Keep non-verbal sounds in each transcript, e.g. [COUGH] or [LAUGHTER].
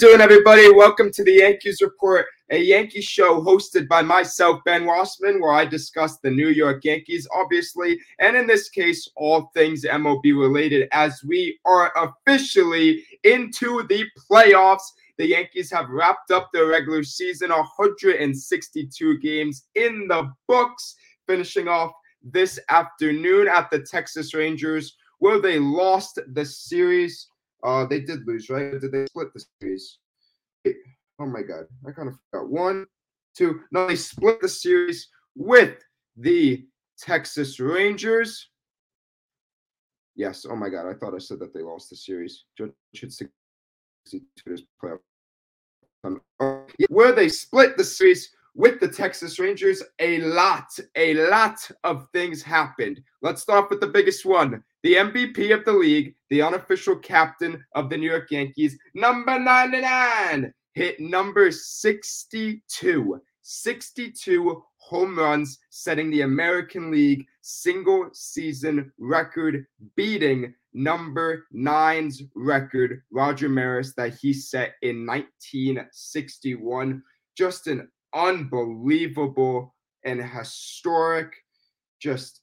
Doing, everybody? Welcome to the Yankees Report, a Yankee show hosted by myself, Ben Wasserman, where I discuss the New York Yankees, obviously, and in this case, all things MLB related, as we are officially into the playoffs. The Yankees have wrapped up their regular season, 162 games in the books, finishing off this afternoon at the Texas Rangers, where they lost the series. Uh, they did lose, right? Did they split the series? Oh my God, I kind of forgot. One, two. No, they split the series with the Texas Rangers. Yes. Oh my God, I thought I said that they lost the series. Where they split the series with the Texas Rangers, a lot, a lot of things happened. Let's start with the biggest one. The MVP of the league, the unofficial captain of the New York Yankees, number 99, hit number 62. 62 home runs, setting the American League single season record, beating number nine's record, Roger Maris, that he set in 1961. Just an unbelievable and historic, just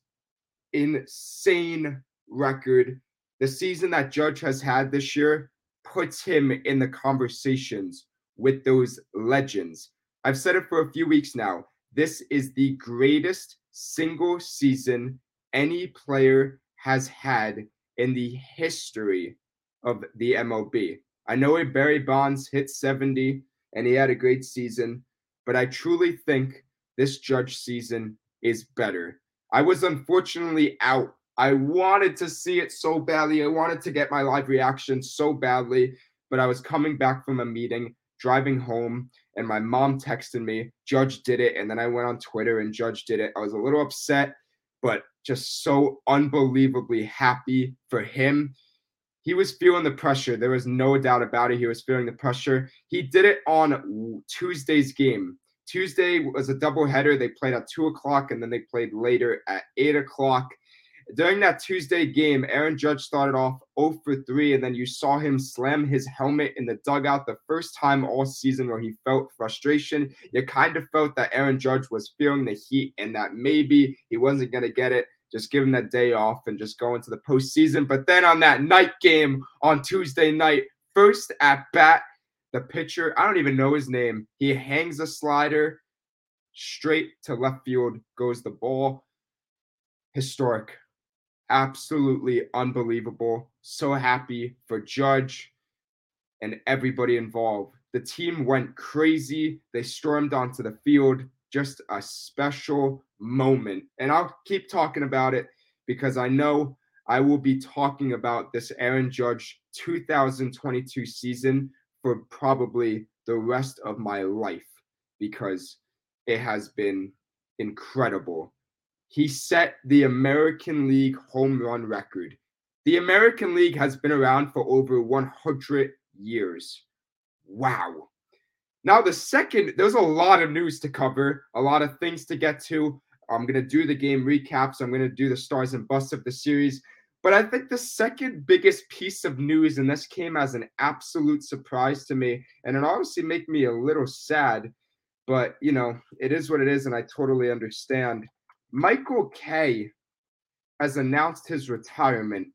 insane record. The season that Judge has had this year puts him in the conversations with those legends. I've said it for a few weeks now. This is the greatest single season any player has had in the history of the MLB. I know a Barry Bonds hit 70 and he had a great season, but I truly think this Judge season is better. I was unfortunately out. I wanted to see it so badly. I wanted to get my live reaction so badly, but I was coming back from a meeting, driving home, and my mom texted me, Judge did it. And then I went on Twitter and Judge did it. I was a little upset, but just so unbelievably happy for him. He was feeling the pressure. There was no doubt about it. He was feeling the pressure. He did it on Tuesday's game. Tuesday was a doubleheader. They played at two o'clock and then they played later at eight o'clock. During that Tuesday game, Aaron Judge started off 0 for 3, and then you saw him slam his helmet in the dugout the first time all season where he felt frustration. You kind of felt that Aaron Judge was feeling the heat and that maybe he wasn't going to get it. Just give him that day off and just go into the postseason. But then on that night game on Tuesday night, first at bat, the pitcher, I don't even know his name, he hangs a slider straight to left field, goes the ball. Historic absolutely unbelievable. So happy for Judge and everybody involved. The team went crazy. They stormed onto the field. Just a special moment. And I'll keep talking about it because I know I will be talking about this Aaron Judge 2022 season for probably the rest of my life because it has been incredible he set the American League home run record. The American League has been around for over 100 years. Wow. Now, the second, there's a lot of news to cover, a lot of things to get to. I'm going to do the game recaps. I'm going to do the stars and busts of the series. But I think the second biggest piece of news, and this came as an absolute surprise to me, and it honestly made me a little sad, but you know, it is what it is, and I totally understand. Michael Kay has announced his retirement.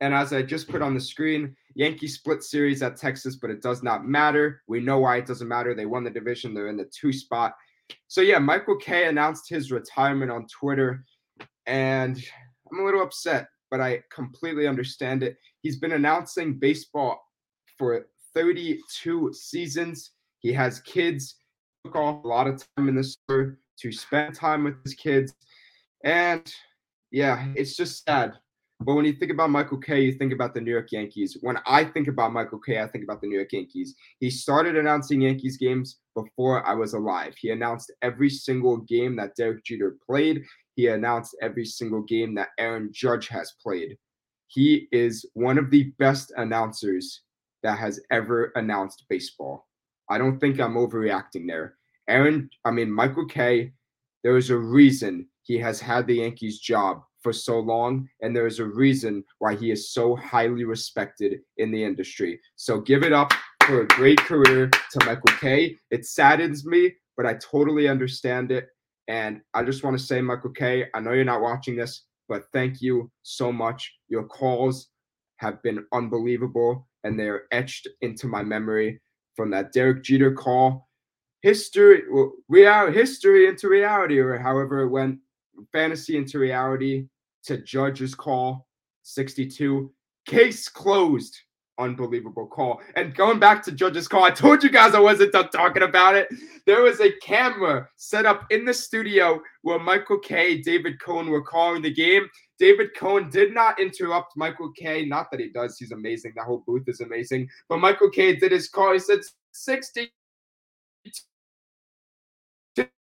And as I just put on the screen, Yankee split series at Texas, but it does not matter. We know why it doesn't matter. They won the division, they're in the two spot. So, yeah, Michael Kay announced his retirement on Twitter, and I'm a little upset, but I completely understand it. He's been announcing baseball for 32 seasons. He has kids, took off a lot of time in the summer to spend time with his kids. And yeah, it's just sad. But when you think about Michael Kay, you think about the New York Yankees. When I think about Michael Kay, I think about the New York Yankees. He started announcing Yankees games before I was alive. He announced every single game that Derek Jeter played. He announced every single game that Aaron Judge has played. He is one of the best announcers that has ever announced baseball. I don't think I'm overreacting there. Aaron, I mean, Michael Kay, there is a reason he has had the Yankees job for so long, and there is a reason why he is so highly respected in the industry. So give it up for a great career to Michael Kay. It saddens me, but I totally understand it. And I just want to say, Michael Kay, I know you're not watching this, but thank you so much. Your calls have been unbelievable and they're etched into my memory from that Derek Jeter call. History, real, history into reality, or however it went, fantasy into reality to Judge's call, 62. Case closed unbelievable call. And going back to Judge's call, I told you guys I wasn't done talking about it. There was a camera set up in the studio where Michael Kay, David Cone were calling the game. David Cone did not interrupt Michael Kay. Not that he does, he's amazing. That whole booth is amazing. But Michael Kay did his call. He said 60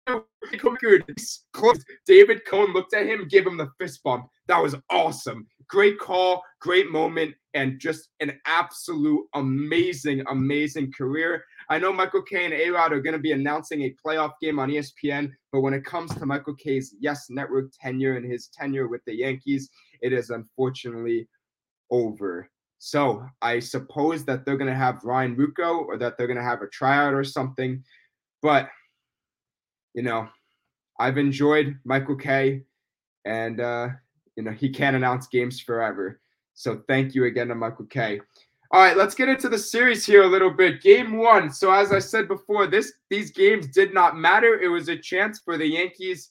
[LAUGHS] David Cone looked at him, gave him the fist bump. That was awesome. Great call, great moment, and just an absolute amazing, amazing career. I know Michael Kay and A Rod are going to be announcing a playoff game on ESPN, but when it comes to Michael Kay's Yes Network tenure and his tenure with the Yankees, it is unfortunately over. So I suppose that they're going to have Ryan Ruocco or that they're going to have a tryout or something. But, you know, I've enjoyed Michael Kay, and uh, you know he can't announce games forever. So thank you again to Michael Kay. All right, let's get into the series here a little bit. Game one. So as I said before, this these games did not matter. It was a chance for the Yankees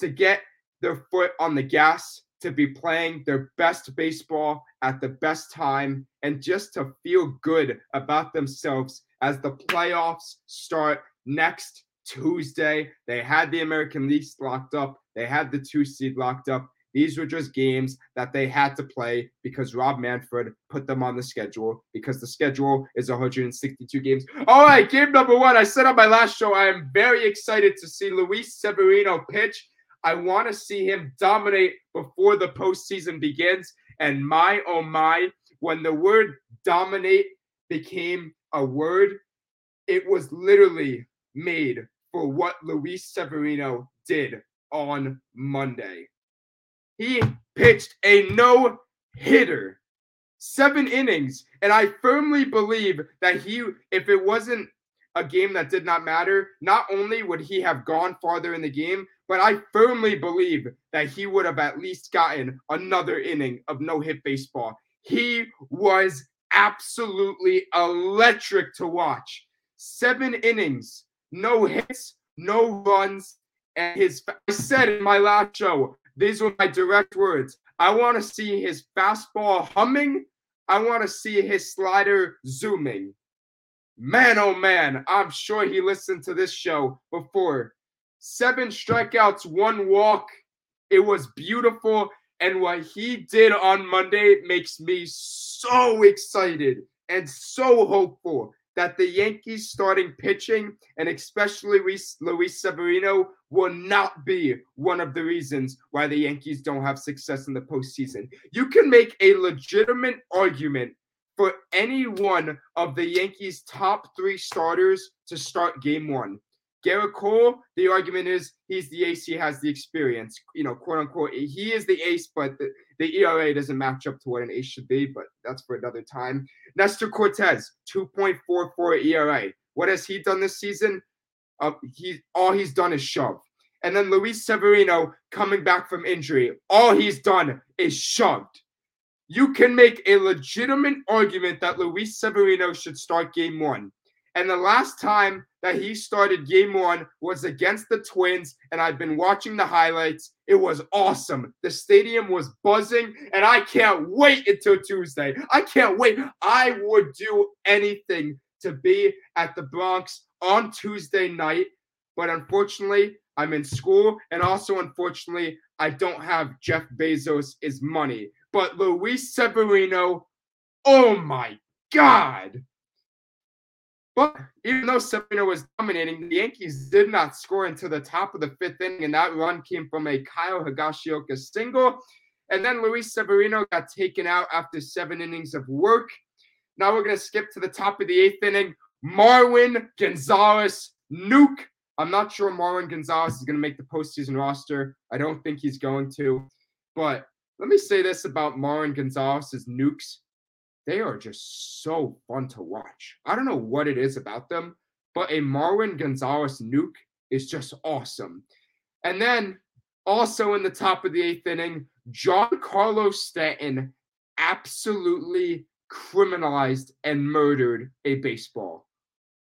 to get their foot on the gas, to be playing their best baseball at the best time, and just to feel good about themselves as the playoffs start next Tuesday. They had the American League locked up. They had the two seed locked up. These were just games that they had to play because Rob Manfred put them on the schedule because the schedule is 162 games. All right, game number one. I said on my last show, I am very excited to see Luis Severino pitch. I want to see him dominate before the postseason begins. And my, oh my, when the word dominate became a word, it was literally made for what Luis Severino did on Monday. He pitched a no hitter, seven innings. And I firmly believe that he, if it wasn't a game that did not matter, not only would he have gone farther in the game, but I firmly believe that he would have at least gotten another inning of no hit baseball. He was absolutely electric to watch. Seven innings, no hits, no runs. And his, I said in my last show, these were my direct words. I want to see his fastball humming. I want to see his slider zooming. Man, oh man, I'm sure he listened to this show before. Seven strikeouts, one walk. It was beautiful. And what he did on Monday makes me so excited and so hopeful that the Yankees starting pitching and especially Luis, Luis Severino will not be one of the reasons why the Yankees don't have success in the postseason. You can make a legitimate argument for any one of the Yankees' top three starters to start game one. Gerrit Cole, the argument is he's the ace, he has the experience, you know, quote unquote. He is the ace, but the, the ERA doesn't match up to what an ace should be, but that's for another time. Nestor Cortes, 2.44 ERA. What has he done this season? Uh, he all he's done is shove. And then Luis Severino coming back from injury, all he's done is shoved. You can make a legitimate argument that Luis Severino should start game one. And the last time that he started game one was against the Twins, and I've been watching the highlights. It was awesome. The stadium was buzzing, and I can't wait until Tuesday. I can't wait. I would do anything to be at the Bronx on Tuesday night, but unfortunately, I'm in school, and also unfortunately, I don't have Jeff Bezos' money. But Luis Severino, oh my God but even though Severino was dominating, the Yankees did not score until the top of the fifth inning, and that run came from a Kyle Higashioka single. And then Luis Severino got taken out after seven innings of work. Now we're going to skip to the top of the eighth inning. Marwin Gonzalez, nuke. I'm not sure Marwin Gonzalez is going to make the postseason roster. I don't think he's going to. But let me say this about Marwin Gonzalez's nukes. They are just so fun to watch. I don't know what it is about them, but a Marwin Gonzalez nuke is just awesome. And then also in the top of the eighth inning, Giancarlo Stanton absolutely criminalized and murdered a baseball.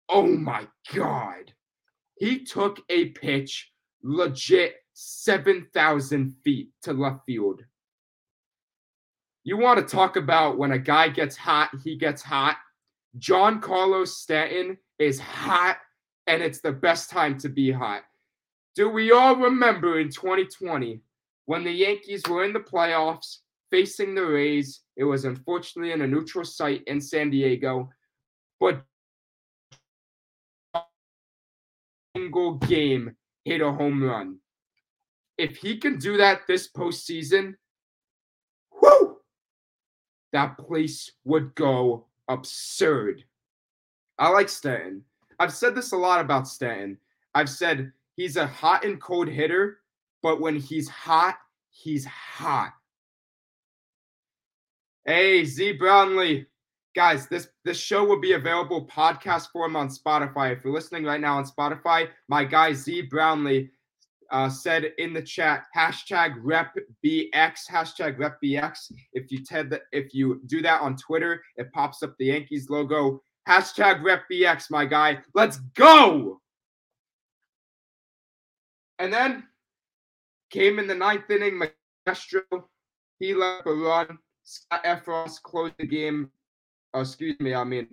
Oh my God. He took a pitch legit 7,000 feet to left field. You want to talk about when a guy gets hot, he gets hot. Giancarlo Stanton is hot, and it's the best time to be hot. Do we all remember in 2020 when the Yankees were in the playoffs facing the Rays? It was unfortunately in a neutral site in San Diego, but single game hit a home run. If he can do that this postseason, that place would go absurd. I like Stanton. I've said this a lot about Stanton. I've said he's a hot and cold hitter, but when he's hot, he's hot. Hey, Z Brownlee. Guys, this this show will be available podcast form on Spotify. If you're listening right now on Spotify, my guy Z Brownlee uh, said in the chat hashtag repbx hashtag repbx. If you ted if you do that on Twitter, it pops up the Yankees logo. Hashtag repbx, my guy. Let's go. And then came in the ninth inning, Maestro. He left a run. Scott Effross closed the game oh, excuse me, I mean,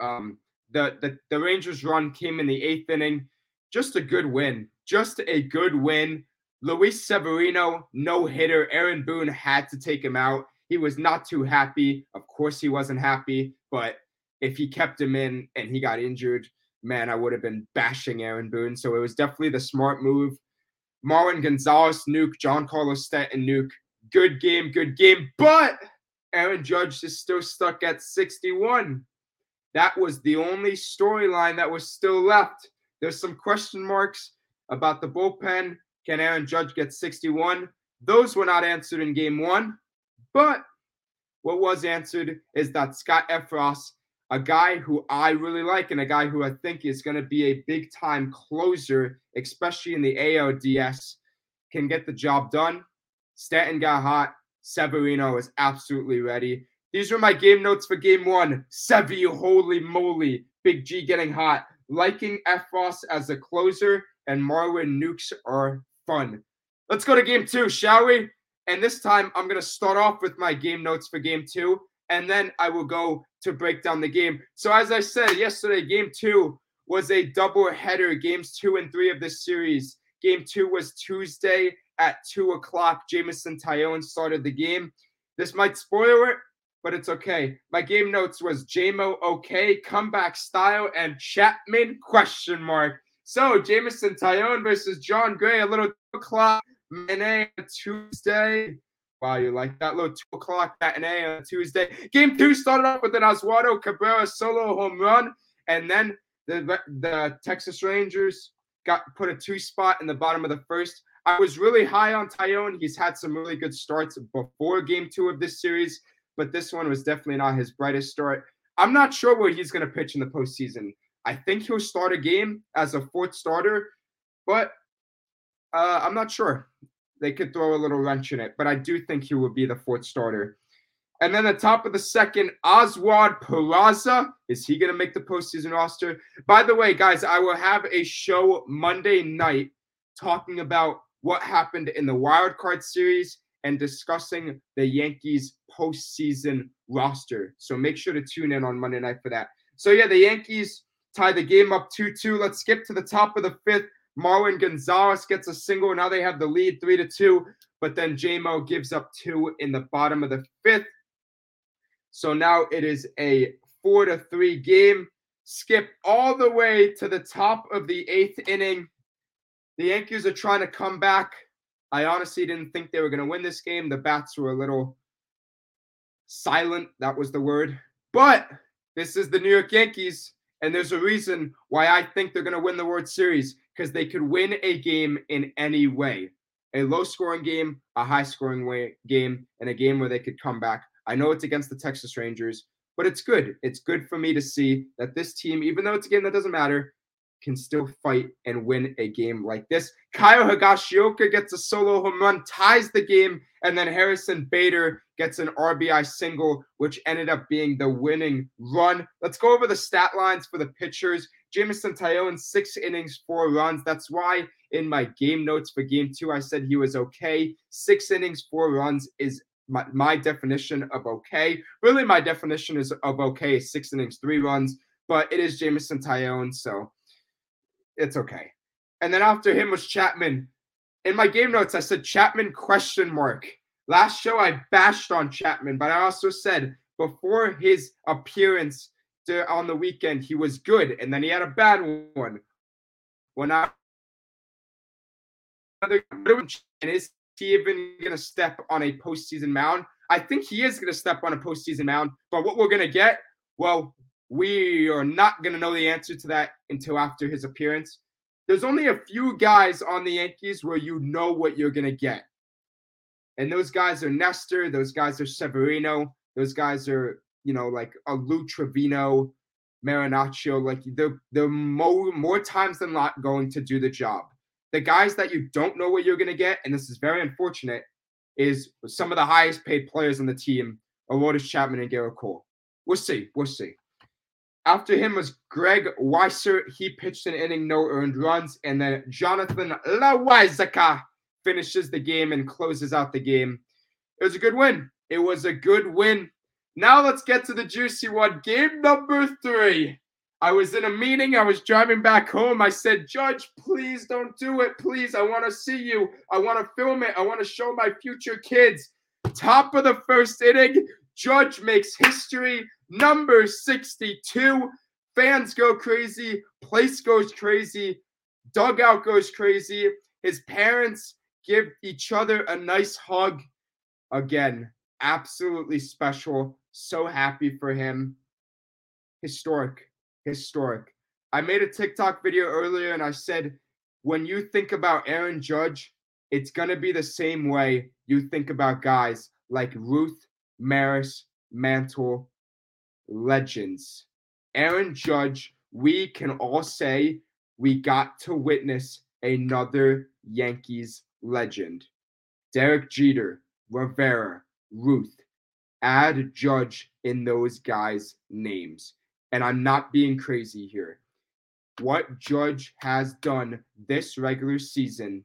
um, the, the the Rangers run came in the eighth inning. Just a good win. Just a good win. Luis Severino, no hitter. Aaron Boone had to take him out. He was not too happy. Of course, he wasn't happy. But if he kept him in and he got injured, man, I would have been bashing Aaron Boone. So it was definitely the smart move. Marwin Gonzalez nuke, Giancarlo Stanton nuke. Good game, good game. But Aaron Judge is still stuck at 61. That was the only storyline that was still left. There's some question marks about the bullpen. Can Aaron Judge get 61? Those were not answered in game one. But what was answered is that Scott Effross, a guy who I really like and a guy who I think is going to be a big time closer, especially in the ALDS, can get the job done. Stanton got hot. Severino is absolutely ready. These were my game notes for game one. Sevi, holy moly. Big G getting hot. Liking Effross as a closer and Marwin Nukes are fun. Let's go to game two, shall we? And this time I'm going to start off with my game notes for game two, and then I will go to break down the game. So, as I said yesterday, game two was a double header, games two and three of this series. Game two was Tuesday at two o'clock. Jameson Taillon started the game. This might spoil it, but it's okay. My game notes was JMO okay, comeback style, and Chapman question mark. So Jameson Taillon versus Jon Gray, a little two o'clock matinee Tuesday. Wow, you like that little two o'clock matinee on Tuesday. Game two started off with an Oswaldo Cabrera solo home run, and then the the Texas Rangers got put a two spot in the bottom of the first. I was really high on Taillon. He's had some really good starts before game two of this series, but this one was definitely not his brightest start. I'm not sure where he's going to pitch in the postseason. I think he'll start a game as a fourth starter, but uh, I'm not sure. They could throw a little wrench in it, but I do think he will be the fourth starter. And then the top of the second, Oswald Peraza. Is he going to make the postseason roster? By the way, guys, I will have a show Monday night talking about what happened in the wild card series and discussing the Yankees postseason roster. So make sure to tune in on Monday night for that. So yeah, the Yankees tie the game up 2-2. Let's skip to the top of the fifth. Marwin Gonzalez gets a single. Now they have the lead 3 to 2, but then JMO gives up two in the bottom of the fifth. So now it is a 4 to 3 game. Skip all the way to the top of the eighth inning. The Yankees are trying to come back. I honestly didn't think they were going to win this game. The bats were a little silent. That was the word. But this is the New York Yankees. And there's a reason why I think they're going to win the World Series because they could win a game in any way a low scoring game, a high scoring way, game, and a game where they could come back. I know it's against the Texas Rangers, but it's good. It's good for me to see that this team, even though it's a game that doesn't matter, can still fight and win a game like this. Kyle Higashioka gets a solo home run, ties the game, and then Harrison Bader gets an RBI single, which ended up being the winning run. Let's go over the stat lines for the pitchers. Jameson Taillon, six innings, four runs. That's why in my game notes for game two, I said he was okay. Six innings, four runs is my, my definition of okay. Really, my definition is of okay six innings, three runs, but it is Jameson Taillon, so it's okay. And then after him was Chapman. In my game notes, I said Chapman question mark. Last show I bashed on Chapman, but I also said before his appearance to, on the weekend he was good, and then he had a bad one. When I is he even going to step on a postseason mound? I think he is going to step on a postseason mound, but what we're going to get, well, we are not going to know the answer to that until after his appearance. There's only a few guys on the Yankees where you know what you're going to get. And those guys are Nestor, those guys are Severino, those guys are, you know, like a Lou Trivino, Marinaccio. Like they're, they're more, more times than not going to do the job. The guys that you don't know what you're going to get, and this is very unfortunate, is some of the highest paid players on the team, Aroldis Chapman and Gerrit Cole. We'll see. We'll see. After him was Greg Weissert. He pitched an inning, no earned runs. And then Jonathan Loáisiga finishes the game and closes out the game. It was a good win. It was a good win. Now let's get to the juicy one. Game number three. I was in a meeting. I was driving back home. I said, Judge, please don't do it. Please, I want to see you. I want to film it. I want to show my future kids. Top of the first inning, Judge makes history number 62. Fans go crazy, place goes crazy, dugout goes crazy. His parents give each other a nice hug. Again, absolutely special. So happy for him. Historic, historic. I made a TikTok video earlier and I said, when you think about Aaron Judge, it's going to be the same way you think about guys like Ruth, Maris, Mantle, legends. Aaron Judge, we can all say we got to witness another Yankees legend. Derek Jeter, Rivera, Ruth, add Judge in those guys' names. And I'm not being crazy here. What Judge has done this regular season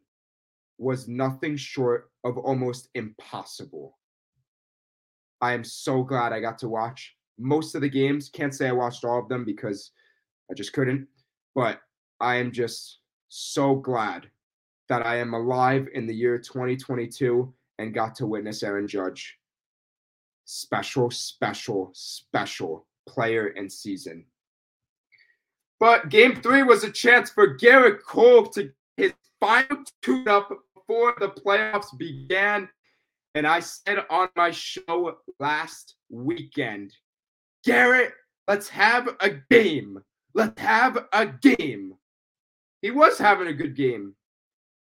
was nothing short of almost impossible. I am so glad I got to watch most of the games. Can't say I watched all of them because I just couldn't. But I am just so glad that I am alive in the year 2022 and got to witness Aaron Judge. Special, special, special player and season. But game three was a chance for Gerrit Cole to his final tune up before the playoffs began. And I said on my show last weekend Gerrit, let's have a game. Let's have a game. He was having a good game.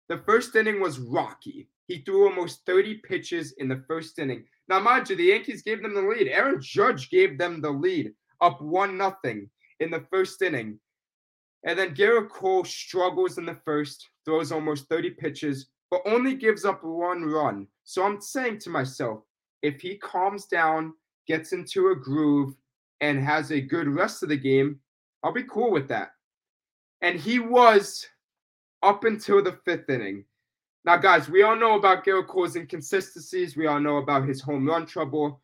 The first inning was rocky. He threw almost 30 pitches in the first inning. Now, mind you, the Yankees gave them the lead. Aaron Judge gave them the lead, up one nothing in the first inning. And then Gerrit Cole struggles in the first, throws almost 30 pitches, but only gives up one run. So I'm saying to myself, if he calms down, gets into a groove, and has a good rest of the game, I'll be cool with that. And he was up until the fifth inning. Now, guys, we all know about Gerrit Cole's inconsistencies. We all know about his home run trouble.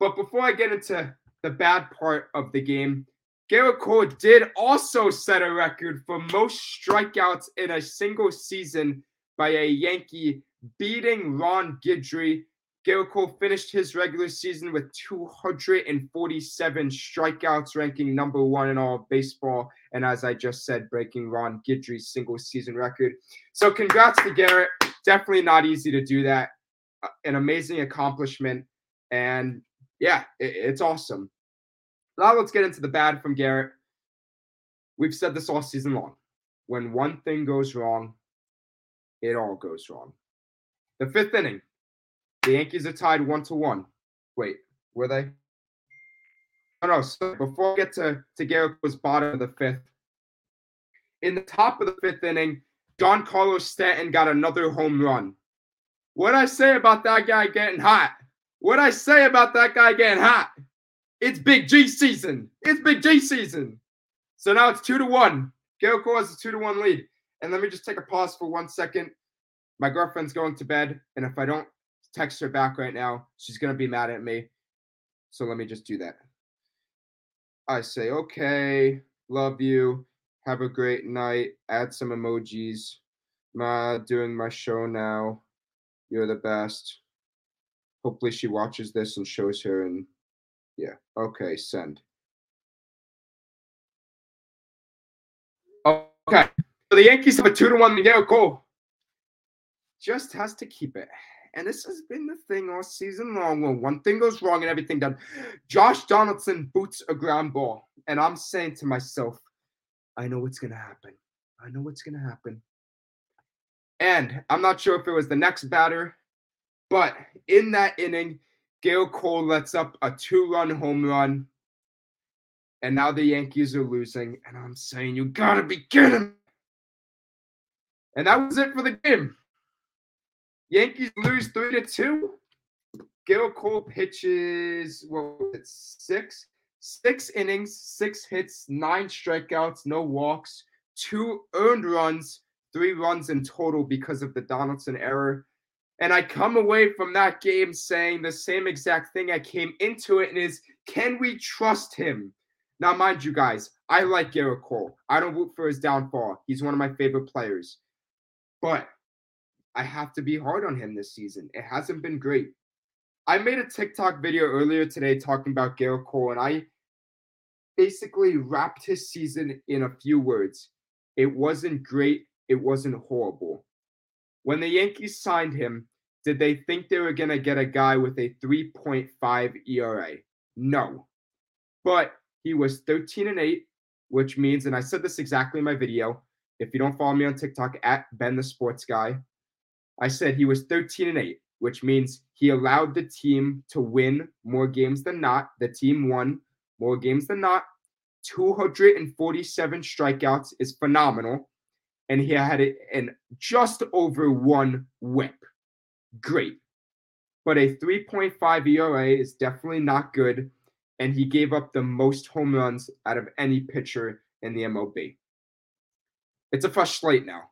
But before I get into the bad part of the game, Gerrit Cole did also set a record for most strikeouts in a single season by a Yankee, beating Ron Guidry Gerrit Cole finished his regular season with 247 strikeouts, ranking number one in all of baseball. And as I just said, breaking Ron Guidry's single season record. So congrats to Gerrit. Definitely not easy to do that. Uh, an amazing accomplishment. And yeah, it, it's awesome. Now let's get into the bad from Gerrit. We've said this all season long. When one thing goes wrong, it all goes wrong. The fifth inning, the Yankees are tied one to one. Wait, Were they? Oh no, so before I get to, to Gerrit's bottom of the fifth, in the top of the fifth inning, Giancarlo Stanton got another home run. What I say about that guy getting hot? What I say about that guy getting hot? It's Big G season. It's Big G season. So now it's two to one. Gerrit Cole has a two to one lead. And let me just take a pause for one second. My girlfriend's going to bed, and if I don't text her back right now, she's gonna be mad at me. So let me just do that. I say, okay, love you. Have a great night. Add some emojis. Ma, doing my show now. You're the best. Hopefully she watches this and shows her and yeah. Okay, send. Okay. So the Yankees have a two to one Miguel Cole. Just has to keep it. And this has been the thing all season long. When one thing goes wrong and everything done, Josh Donaldson boots a ground ball. And I'm saying to myself, I know what's gonna happen. I know what's gonna happen. And I'm not sure if it was the next batter, but in that inning, Gail Cole lets up a two run home run. And now the Yankees are losing. And I'm saying, you gotta be kidding. And that was it for the game. Yankees lose three to two. Gerrit Cole pitches what was it, six? Six innings, six hits, nine strikeouts, no walks, two earned runs, three runs in total because of the Donaldson error. And I come away from that game saying the same exact thing I came into it and is can we trust him? Now, mind you guys, I like Gerrit Cole. I don't root for his downfall. He's one of my favorite players. But I have to be hard on him this season. It hasn't been great. I made a TikTok video earlier today talking about Gerrit Cole, and I basically wrapped his season in a few words. It wasn't great. It wasn't horrible. When the Yankees signed him, did they think they were going to get a guy with a 3.5 ERA? No. But he was 13 and 8, which means, and I said this exactly in my video. If you don't follow me on TikTok at Ben the Sports Guy, I said he was 13 and 8, which means he allowed the team to win more games than not. The team won more games than not. 247 strikeouts is phenomenal and he had it in just over one whip. Great. But a 3.5 ERA is definitely not good, and he gave up the most home runs out of any pitcher in the MLB. It's a fresh slate now.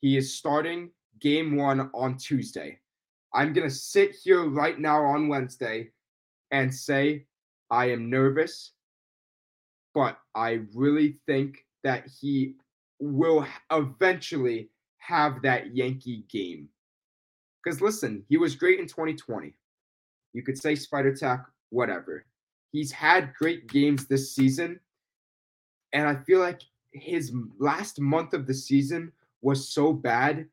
He is starting game one on Tuesday. I'm going to sit here right now on Wednesday and say I am nervous, but I really think that he will eventually have that Yankee game. Because listen, he was great in 2020. You could say Spider Tack, whatever. He's had great games this season. And I feel like his last month of the season was so bad.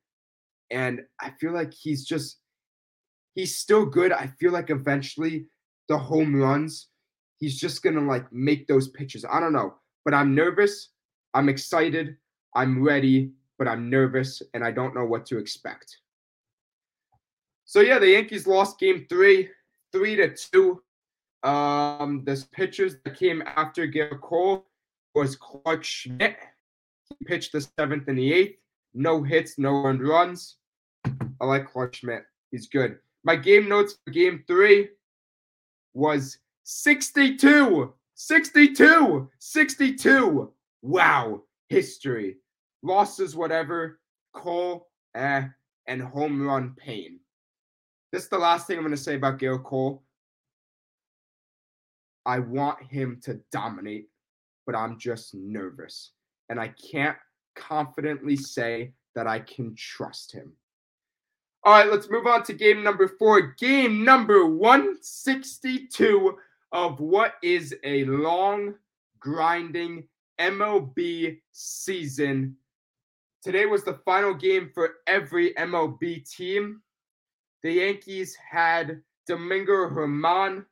And I feel like he's just, he's still good. I feel like eventually the home runs, he's just going to like make those pitches. I don't know. But I'm nervous. I'm excited. I'm ready, but I'm nervous and I don't know what to expect. So yeah, the Yankees lost game three, three to two. Um, the pitchers that came after Gerrit Cole was Clarke Schmidt. He pitched the seventh and the eighth. No hits, no earned runs. I like Clarke Schmidt. He's good. My game notes for game three was 62, 62, 62. Wow, history losses, whatever, Cole, eh, and home run pain. This is the last thing I'm going to say about Gerrit Cole. I want him to dominate, but I'm just nervous. And I can't confidently say that I can trust him. All right, let's move on to game number four. Game number 162 of what is a long, grinding MLB season Today was the final game for every MLB team. The Yankees had Domingo Germán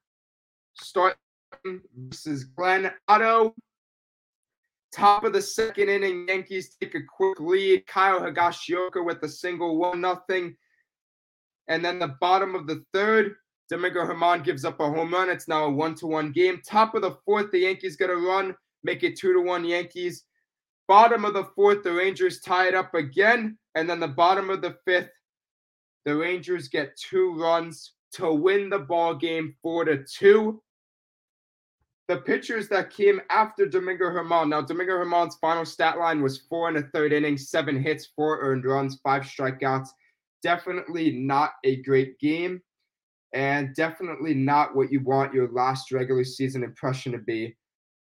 starting versus Glenn Otto. Top of the second inning, Yankees take a quick lead. Kyle Higashioka with a single one nothing. And then the bottom of the third, Domingo Germán gives up a home run. It's now a one to one game. Top of the fourth, the Yankees get a run, make it two to one Yankees. Bottom of the fourth, the Rangers tie it up again. And then the bottom of the fifth, the Rangers get two runs to win the ball game four to two. The pitchers that came after Domingo Germán. Now, Domingo Germán's final stat line was four and a third inning, seven hits, four earned runs, five strikeouts. Definitely not a great game, and definitely not what you want your last regular season impression to be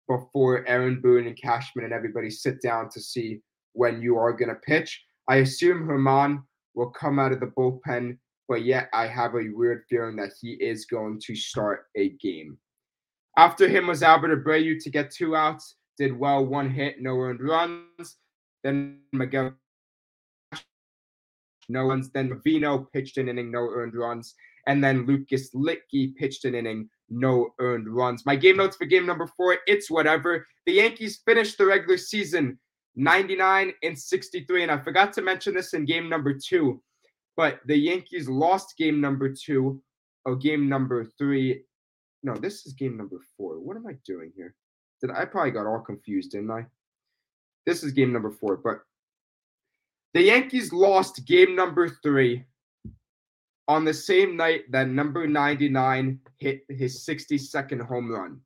before Aaron Boone and Cashman and everybody sit down to see when you are going to pitch. I assume Germán will come out of the bullpen, but yet I have a weird feeling that he is going to start a game. After him was Albert Abreu to get two outs, did well, one hit, no earned runs. Then Miguel, no runs. Then Vino pitched an inning, no earned runs. And then Lucas Luetge pitched an inning, no earned runs. My game notes for game number four, it's whatever. The Yankees finished the regular season 99 and 63. And I forgot to mention this in game number two, but the Yankees lost game number two or game number three no, this is game number four. What am I doing here? Did I probably got all confused, didn't I? This is game number four, but the Yankees lost game number three on the same night that number 99 hit his 62nd home run.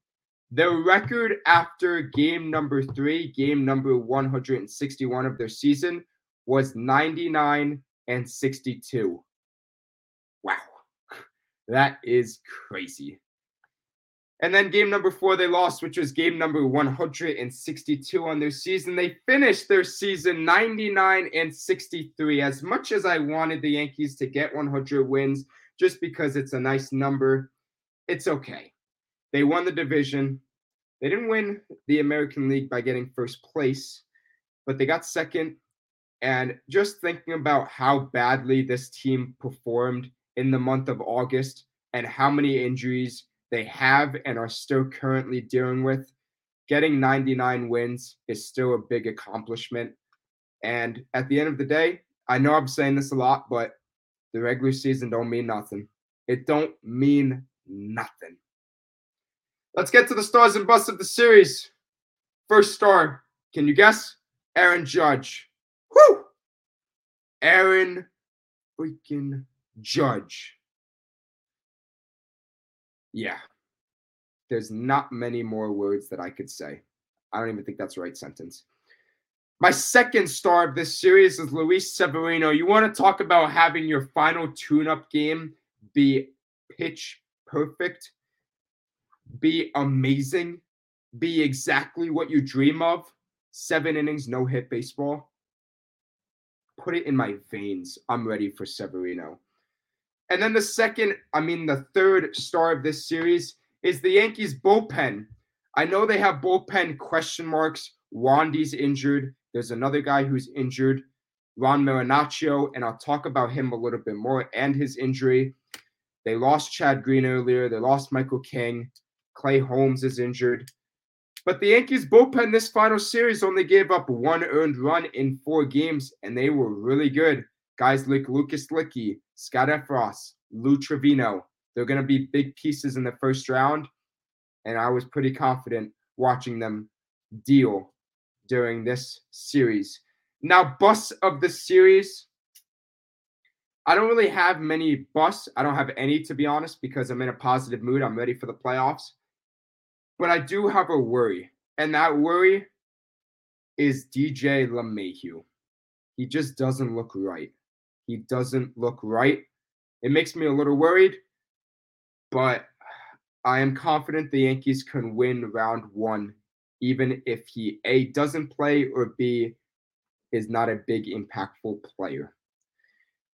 The record after game number three, game number 161 of their season, was 99 and 62. Wow. [LAUGHS] That is crazy. And then game number four, they lost, which was game number 162 on their season. They finished their season 99 and 63. As much as I wanted the Yankees to get 100 wins, just because it's a nice number, it's okay. They won the division. They didn't win the American League by getting first place, but they got second. And just thinking about how badly this team performed in the month of August and how many injuries they have and are still currently dealing with. Getting 99 wins is still a big accomplishment. And at the end of the day, I know I'm saying this a lot, but the regular season don't mean nothing. It don't mean nothing. Let's get to the stars and busts of the series. First star, can you guess? Aaron Judge. Whoo! Aaron freaking Judge yeah, there's not many more words that I could say. I don't even think that's the right sentence. My second star of this series is Luis Severino. You want to talk about having your final tune up game be pitch perfect, be amazing, be exactly what you dream of? Seven innings, no hit baseball. Put it in my veins. I'm ready for Severino. And then the second, I mean, the third star of this series is the Yankees bullpen. I know they have bullpen question marks. Wandy's injured. There's another guy who's injured, Ron Marinaccio, and I'll talk about him a little bit more and his injury. They lost Chad Green earlier. They lost Michael King. Clay Holmes is injured. But the Yankees bullpen this final series only gave up one earned run in four games, and they were really good. Guys like Lucas Luetge, Scott Effross, Lou Trivino. They're going to be big pieces in the first round. And I was pretty confident watching them deal during this series. Now, bus of the series. I don't really have many busts. I don't have any, to be honest, because I'm in a positive mood. I'm ready for the playoffs. But I do have a worry. And that worry is DJ LeMahieu. He just doesn't look right. He doesn't look right. It makes me a little worried, but I am confident the Yankees can win round one, even if he A doesn't play or B is not a big impactful player.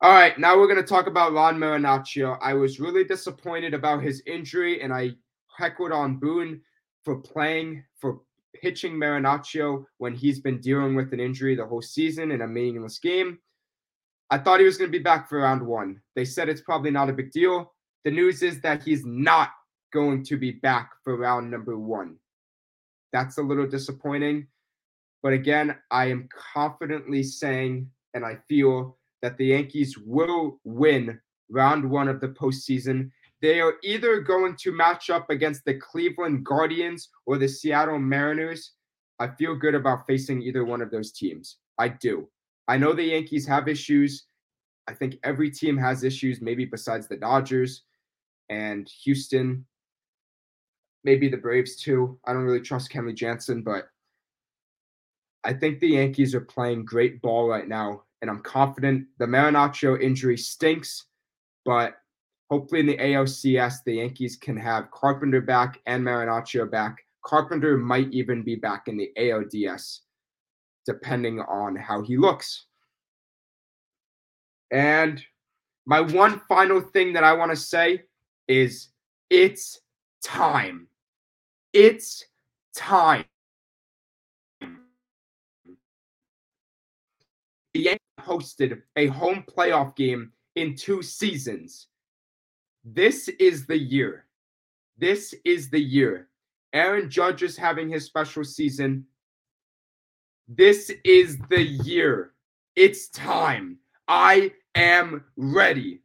All right, now we're going to talk about Ron Marinaccio. I was really disappointed about his injury, and I heckled on Boone for playing, for pitching Marinaccio when he's been dealing with an injury the whole season in a meaningless game. I thought he was going to be back for round one. They said it's probably not a big deal. The news is that he's not going to be back for round number one. That's a little disappointing. But again, I am confidently saying, and I feel that the Yankees will win round one of the postseason. They are either going to match up against the Cleveland Guardians or the Seattle Mariners. I feel good about facing either one of those teams. I do. I know the Yankees have issues. I think every team has issues, maybe besides the Dodgers and Houston, maybe the Braves too. I don't really trust Kenley Jansen, but I think the Yankees are playing great ball right now, and I'm confident the Marinaccio injury stinks, but hopefully in the ALCS, the Yankees can have Carpenter back and Marinaccio back. Carpenter might even be back in the ALDS, depending on how he looks. And my one final thing that I want to say is it's time. It's time. The Yankees hosted a home playoff game in two seasons. This is the year. This is the year. Aaron Judge is having his special season. This is the year. It's time. I am ready.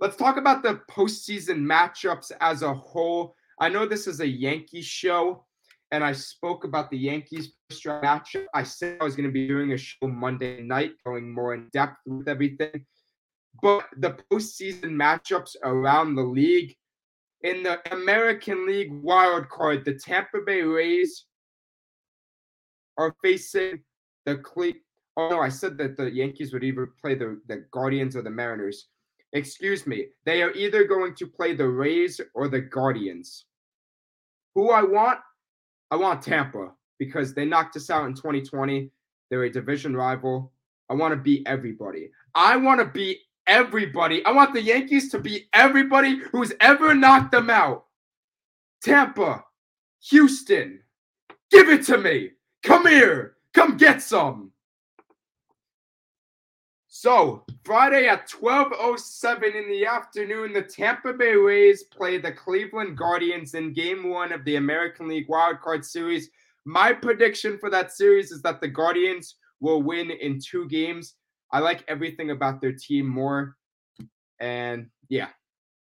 Let's talk about the postseason matchups as a whole. I know this is a Yankees show, and I spoke about the Yankees matchup. I said I was going to be doing a show Monday night, going more in depth with everything. But the postseason matchups around the league, in the American League wild card, the Tampa Bay Rays are facing the Cle. Oh no, I said that the Yankees would either play the, the Guardians or the Mariners. Excuse me. They are either going to play the Rays or the Guardians. Who I want? I want Tampa because they knocked us out in 2020. They're a division rival. I want to beat everybody. I want to beat everybody. I want the Yankees to beat everybody who's ever knocked them out. Tampa, Houston, give it to me. Come here. Come get some. So, Friday at 12:07 in the afternoon, the Tampa Bay Rays play the Cleveland Guardians in game 1 of the American League Wild Card Series. My prediction for that series is that the Guardians will win in two games. I like everything about their team more. And yeah,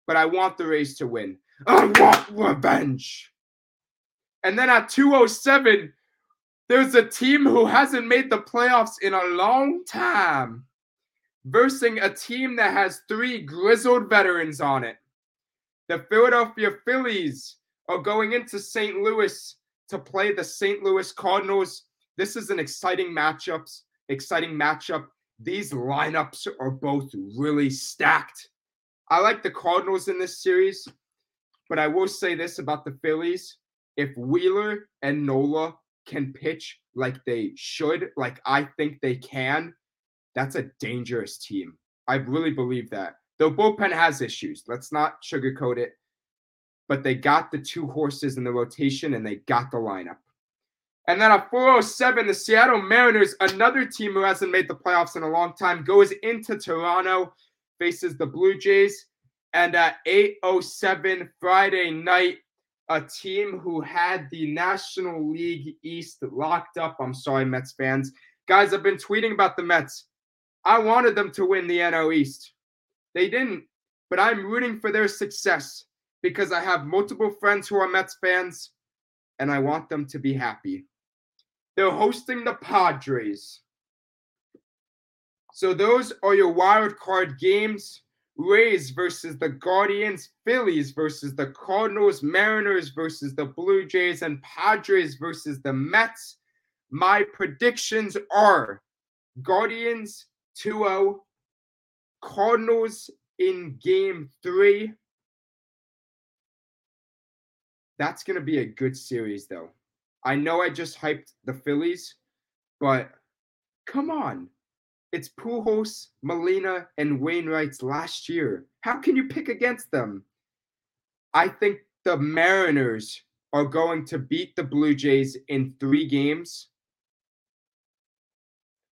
but I want the Rays to win. I want revenge. And then at 207, there's a team who hasn't made the playoffs in a long time versus a team that has three grizzled veterans on it. The Philadelphia Phillies are going into St. Louis to play the St. Louis Cardinals. This is an exciting matchup. Exciting matchup. These lineups are both really stacked. I like the Cardinals in this series, but I will say this about the Phillies. If Wheeler and Nola can pitch like they should, like I think they can, that's a dangerous team. I really believe that. Though bullpen has issues, let's not sugarcoat it. But they got the two horses in the rotation and they got the lineup. And then at 407, the Seattle Mariners, another team who hasn't made the playoffs in a long time, goes into Toronto, faces the Blue Jays. And at 807 Friday night, a team who had the National League East locked up. I'm sorry, Mets fans. Guys, I've been tweeting about the Mets. I wanted them to win the NL East. They didn't, but I'm rooting for their success because I have multiple friends who are Mets fans and I want them to be happy. They're hosting the Padres. So those are your wild card games. Rays versus the Guardians, Phillies versus the Cardinals, Mariners versus the Blue Jays, and Padres versus the Mets. My predictions are Guardians 2 0, Cardinals in game three. That's going to be a good series, though. I know I just hyped the Phillies, but come on. It's Pujols, Molina, and Wainwright's last year. How can you pick against them? I think the Mariners are going to beat the Blue Jays in three games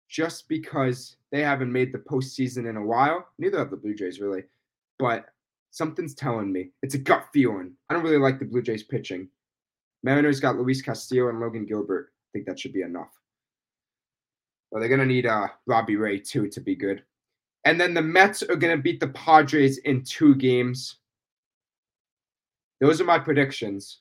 just because they haven't made the postseason in a while. Neither have the Blue Jays really, but something's telling me it's a gut feeling. I don't really like the Blue Jays pitching. Mariners got Luis Castillo and Logan Gilbert. I think that should be enough. Well, they're gonna need uh Robbie Ray too to be good. And then the Mets are gonna beat the Padres in two games. Those are my predictions.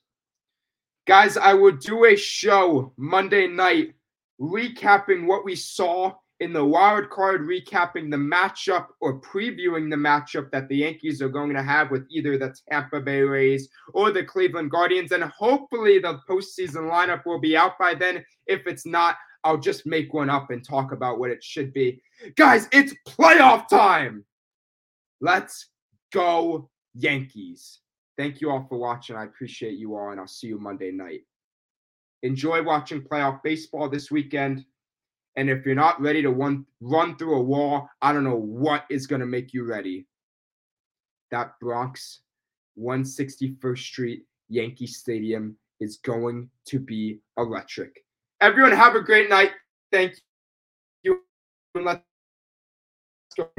Guys, I will do a show Monday night recapping what we saw in the wild card, recapping the matchup or previewing the matchup that the Yankees are going to have with either the Tampa Bay Rays or the Cleveland Guardians. And hopefully the postseason lineup will be out by then. If it's not, I'll just make one up and talk about what it should be. Guys, it's playoff time. Let's go, Yankees. Thank you all for watching. I appreciate you all, and I'll see you Monday night. Enjoy watching playoff baseball this weekend. And if you're not ready to run, run through a wall, I don't know what is going to make you ready. That Bronx 161st Street Yankee Stadium is going to be electric. Everyone, have a great night. Thank you. Let's go.